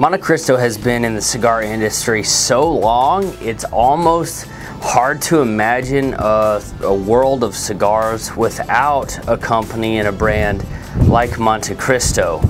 Montecristo has been in the cigar industry so long, it's almost hard to imagine a, a, world of cigars without a company and a brand like Montecristo.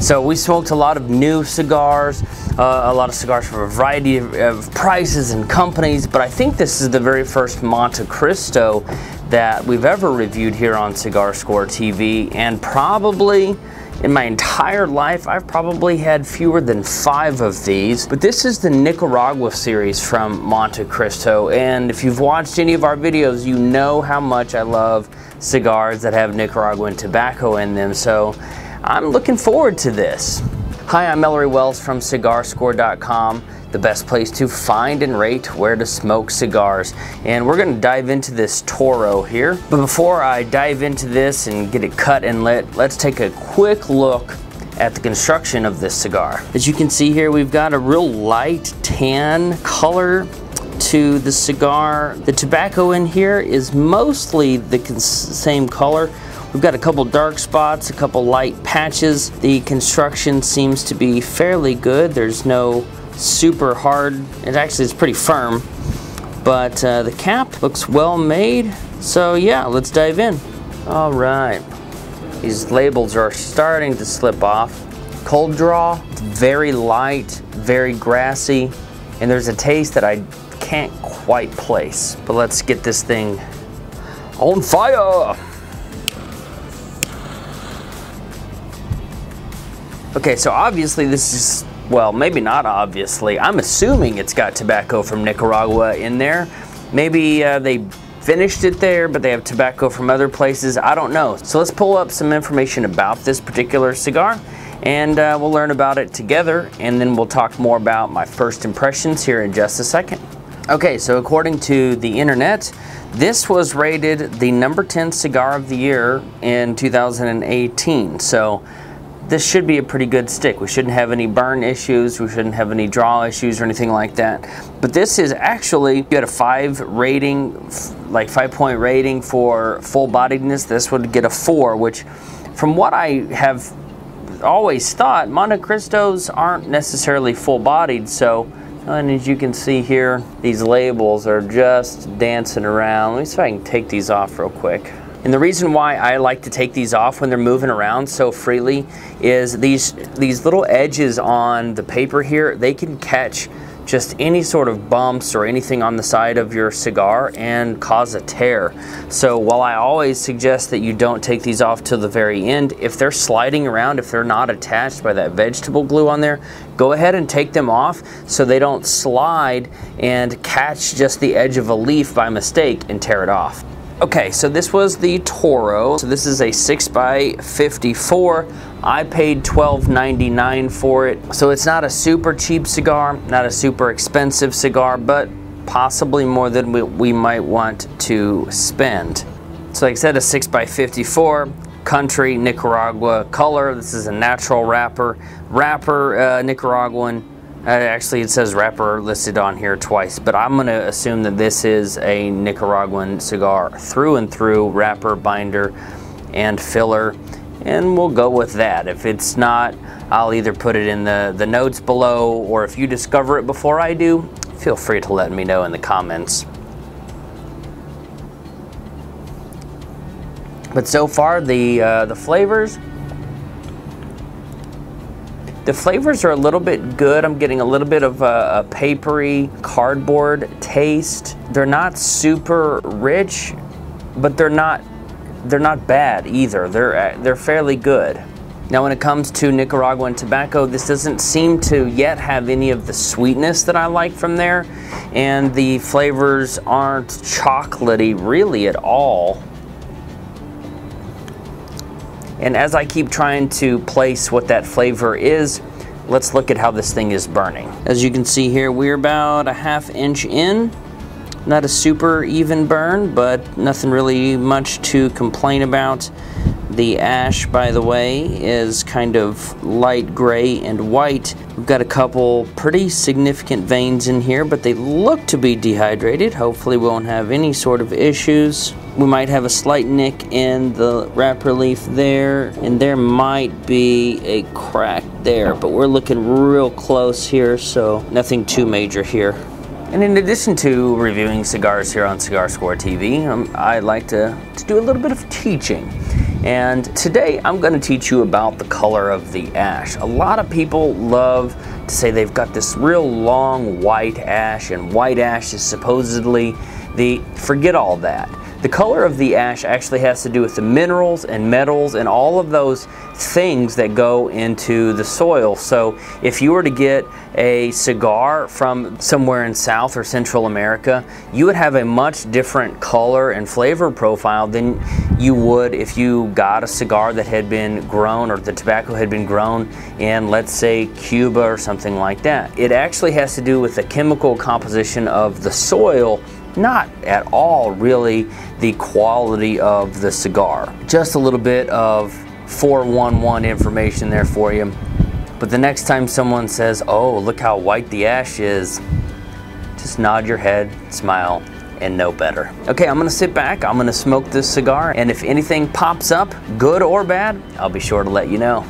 So we smoked a lot of new cigars, uh, a lot of cigars from a variety of, of, prices and companies, but I think this is the very first Montecristo that we've ever reviewed here on Cigar Score TV, and probably in my entire life, I've probably had fewer than five of these, but this is the Nicaragua series from Montecristo. and if you've watched any of our videos, you know how much I love cigars that have Nicaraguan tobacco in them, so I'm looking forward to this. Hi, I'm Ellery Wells from CigarScore.com the best place to find and rate where to smoke cigars. And we're gonna dive into this Toro here. But before I dive into this and get it cut and lit, let's take a quick look at the construction of this cigar. As you can see here, we've got a real light tan color to the cigar. The tobacco in here is mostly the same color. We've got a couple dark spots, a couple light patches. The construction seems to be fairly good. There's no super hard. It actually is pretty firm, but uh, the cap looks well made. So yeah, let's dive in. All right, these labels are starting to slip off. Cold draw, very light, very grassy, and there's a taste that I can't quite place. But let's get this thing on fire. Okay, so obviously this is well, maybe not obviously. I'm assuming it's got tobacco from Nicaragua in there. Maybe uh, they finished it there, but they have tobacco from other places. I don't know. So let's pull up some information about this particular cigar and uh, we'll learn about it together and then we'll talk more about my first impressions here in just a second. Okay, so according to the internet, this was rated the number 10 cigar of the year in 2018. So this should be a pretty good stick. We shouldn't have any burn issues. We shouldn't have any draw issues or anything like that. But this is actually, you had a five rating, like five point rating for full bodiedness. This would get a four, which from what I have always thought, Montecristos aren't necessarily full bodied. So, and as you can see here, these labels are just dancing around. Let me see if I can take these off real quick. And the reason why I like to take these off when they're moving around so freely is these, these little edges on the paper here, they can catch just any sort of bumps or anything on the side of your cigar and cause a tear. So while I always suggest that you don't take these off till the very end, if they're sliding around, if they're not attached by that vegetable glue on there, go ahead and take them off so they don't slide and catch just the edge of a leaf by mistake and tear it off. Okay, so this was the Toro. So this is a 6x54. I paid $12.99 for it. So it's not a super cheap cigar, not a super expensive cigar, but possibly more than we, we might want to spend. So like I said, a 6x54, country, Nicaragua color. This is a natural wrapper. Wrapper, uh, Nicaraguan. Uh, actually, it says wrapper listed on here twice, but I'm going to assume that this is a Nicaraguan cigar through and through, wrapper, binder, and filler, and we'll go with that. If it's not, I'll either put it in the, the notes below, or if you discover it before I do, feel free to let me know in the comments. But so far, the, uh, the flavors, the flavors are a little bit good. I'm getting a little bit of a, a papery cardboard taste. They're not super rich, but they're not they're not bad either. They're uh, they're fairly good. Now when it comes to Nicaraguan tobacco, this doesn't seem to yet have any of the sweetness that I like from there, and the flavors aren't chocolatey really at all. And as I keep trying to place what that flavor is, let's look at how this thing is burning. As you can see here, we're about a half inch in. Not a super even burn, but nothing really much to complain about. The ash, by the way, is kind of light gray and white. We've got a couple pretty significant veins in here, but they look to be dehydrated. Hopefully we won't have any sort of issues. We might have a slight nick in the wrapper leaf there, and there might be a crack there, but we're looking real close here, so nothing too major here. And in addition to reviewing cigars here on Cigar Score TV, um, I like to, to do a little bit of teaching. And today I'm going to teach you about the color of the ash. A lot of people love to say they've got this real long white ash, and white ash is supposedly the forget all that. The color of the ash actually has to do with the minerals and metals and all of those things that go into the soil. So if you were to get a cigar from somewhere in South or Central America, you would have a much different color and flavor profile than you would if you got a cigar that had been grown or the tobacco had been grown in, let's say, Cuba or something like that. It actually has to do with the chemical composition of the soil not at all really the quality of the cigar. Just a little bit of 411 information there for you. But the next time someone says, oh, look how white the ash is, just nod your head, smile, and know better. Okay, I'm gonna sit back, I'm gonna smoke this cigar, and if anything pops up, good or bad, I'll be sure to let you know.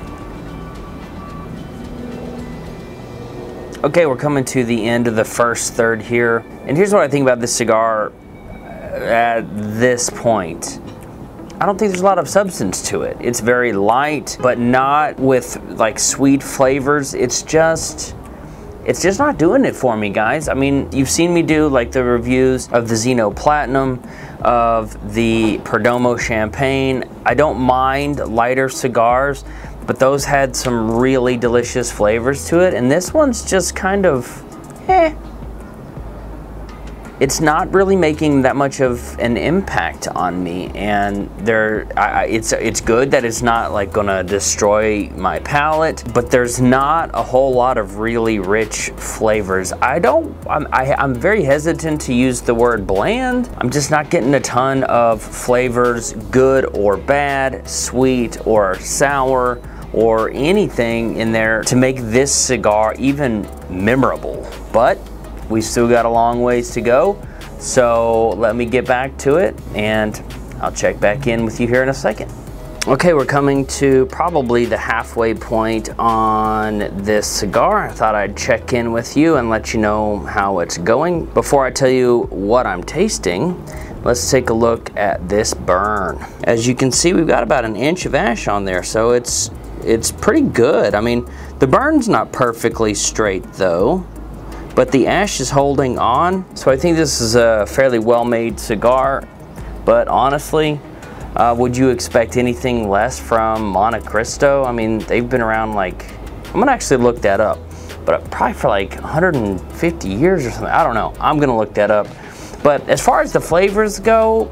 Okay, we're coming to the end of the first third here. And here's what I think about this cigar at this point. I don't think there's a lot of substance to it. It's very light, but not with like sweet flavors. It's just it's just not doing it for me, guys. I mean, you've seen me do like the reviews of the Zino Platinum, of the Perdomo Champagne. I don't mind lighter cigars, but those had some really delicious flavors to it. And this one's just kind of, eh. It's not really making that much of an impact on me, and there, I, it's it's good that it's not like gonna destroy my palate, but there's not a whole lot of really rich flavors. I don't, I'm, I, I'm very hesitant to use the word bland. I'm just not getting a ton of flavors, good or bad, sweet or sour or anything in there to make this cigar even memorable. But we still got a long ways to go. So let me get back to it and I'll check back in with you here in a second. Okay, we're coming to probably the halfway point on this cigar. I thought I'd check in with you and let you know how it's going. Before I tell you what I'm tasting, let's take a look at this burn. As you can see, we've got about an inch of ash on there, so it's it's pretty good. I mean, the burn's not perfectly straight though, but the ash is holding on. So I think this is a fairly well-made cigar, but honestly, uh, would you expect anything less from Montecristo? I mean, they've been around like, I'm gonna actually look that up, but probably for like 150 years or something. I don't know. I'm gonna look that up. But as far as the flavors go,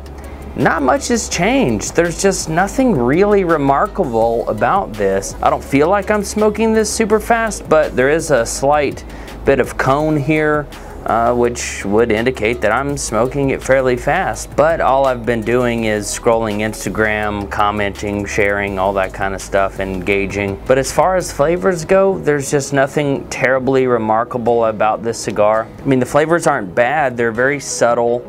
not much has changed. There's just nothing really remarkable about this. I don't feel like I'm smoking this super fast, but there is a slight bit of cone here, uh, which would indicate that I'm smoking it fairly fast. But all I've been doing is scrolling Instagram, commenting, sharing, all that kind of stuff, engaging. But as far as flavors go, there's just nothing terribly remarkable about this cigar. I mean, the flavors aren't bad, they're very subtle.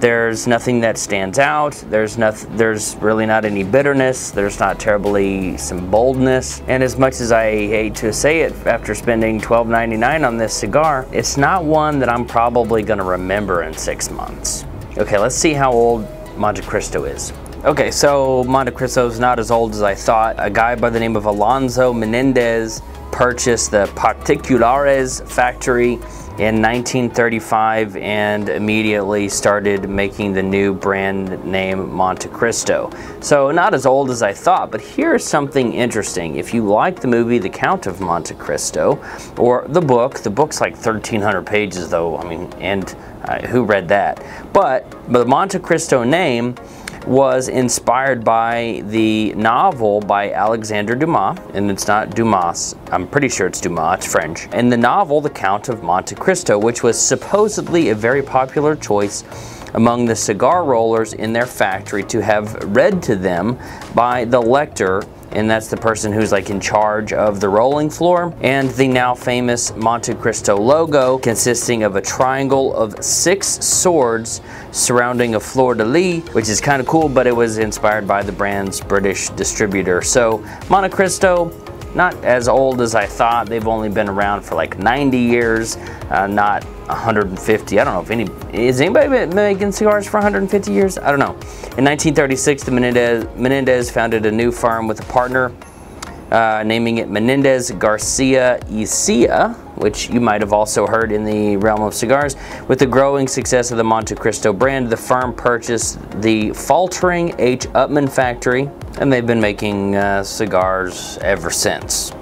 There's nothing that stands out. There's nothing. There's really not any bitterness. There's not terribly some boldness. And as much as I hate to say it, after spending $12.99 on this cigar, it's not one that I'm probably going to remember in six months. Okay, let's see how old Montecristo is. Okay, so Montecristo is not as old as I thought. A guy by the name of Alonso Menendez purchased the Particulares factory in 1935 and immediately started making the new brand name Montecristo. So not as old as I thought, but here's something interesting. If you like the movie The Count of Monte Cristo or the book, the book's like 1300 pages though, I mean, and uh, who read that? But the Montecristo name was inspired by the novel by Alexander Dumas, and it's not Dumas, I'm pretty sure it's Dumas, it's French, and the novel The Count of Monte Cristo, which was supposedly a very popular choice among the cigar rollers in their factory to have read to them by the lector and that's the person who's like in charge of the rolling floor, and the now famous Montecristo logo consisting of a triangle of six swords surrounding a fleur-de-lis, which is kind of cool, but it was inspired by the brand's British distributor. So Montecristo, not as old as I thought. They've only been around for like 90 years, uh, not 150. I don't know if any is anybody making cigars for 150 years. I don't know. In 1936, the Menendez, Menendez founded a new firm with a partner, uh, naming it Menendez Garcia Ecija, which you might have also heard in the realm of cigars. With the growing success of the Montecristo brand, the firm purchased the faltering H. Upmann factory, and they've been making uh, cigars ever since.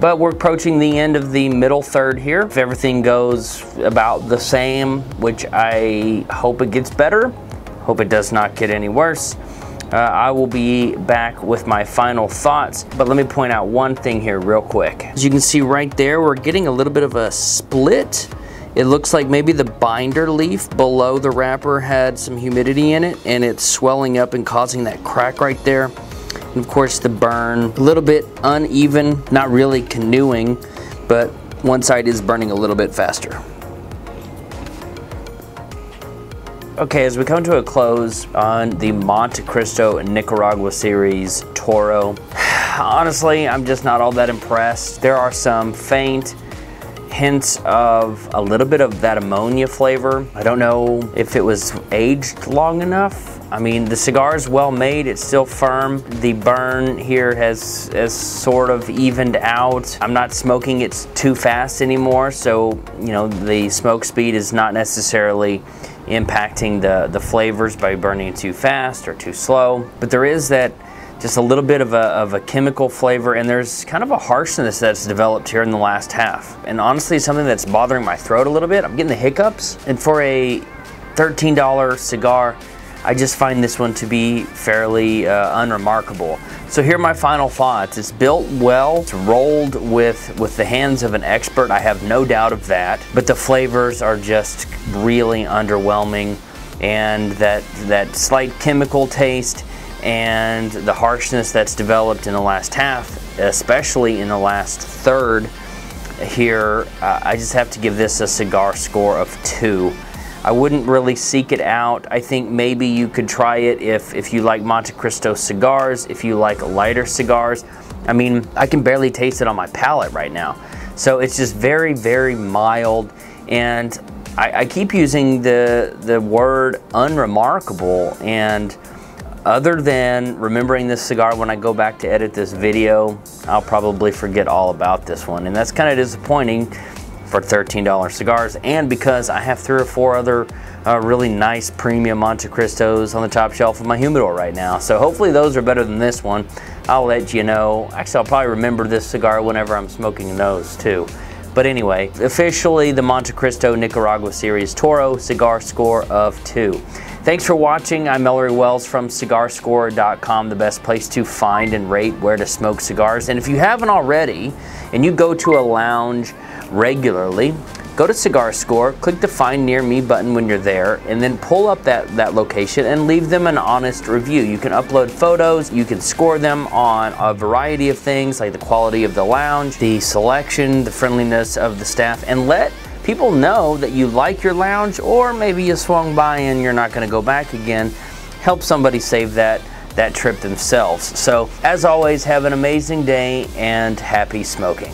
But we're approaching the end of the middle third here. If everything goes about the same, which I hope it gets better, hope it does not get any worse, uh, I will be back with my final thoughts. But let me point out one thing here real quick. As you can see right there, we're getting a little bit of a split. It looks like maybe the binder leaf below the wrapper had some humidity in it and it's swelling up and causing that crack right there. And of course the burn, a little bit uneven, not really canoeing, but one side is burning a little bit faster. Okay, as we come to a close on the Montecristo Nicaragua series Toro, honestly, I'm just not all that impressed. There are some faint hints of a little bit of that ammonia flavor. I don't know if it was aged long enough. I mean, the cigar is well made, it's still firm. The burn here has, has sort of evened out. I'm not smoking it too fast anymore, so, you know, the smoke speed is not necessarily impacting the, the flavors by burning too fast or too slow. But there is that just a little bit of a, of a chemical flavor and there's kind of a harshness that's developed here in the last half. And honestly, something that's bothering my throat a little bit. I'm getting the hiccups. And for a $13 cigar, I just find this one to be fairly uh, unremarkable. So here are my final thoughts. It's built well, it's rolled with, with the hands of an expert, I have no doubt of that, but the flavors are just really underwhelming and that, that slight chemical taste and the harshness that's developed in the last half, especially in the last third here, uh, I just have to give this a cigar score of two. I wouldn't really seek it out. I think maybe you could try it if, if you like Montecristo cigars, if you like lighter cigars. I mean, I can barely taste it on my palate right now. So it's just very, very mild. And I, I keep using the, the word unremarkable. And other than remembering this cigar when I go back to edit this video, I'll probably forget all about this one. And that's kind of disappointing for $13 cigars and because I have three or four other uh, really nice premium Montecristos on the top shelf of my humidor right now. So hopefully those are better than this one. I'll let you know. Actually, I'll probably remember this cigar whenever I'm smoking those too. But anyway, officially the Montecristo Nicaragua Series Toro cigar score of two. Thanks for watching. I'm Ellery Wells from CigarScore.com, the best place to find and rate where to smoke cigars. And if you haven't already, and you go to a lounge regularly, go to Cigar Score, click the Find Near Me button when you're there, and then pull up that, that location and leave them an honest review. You can upload photos, you can score them on a variety of things like the quality of the lounge, the selection, the friendliness of the staff, and let people know that you like your lounge or maybe you swung by and you're not going to go back again. Help somebody save that that trip themselves. So, as always, have an amazing day and happy smoking.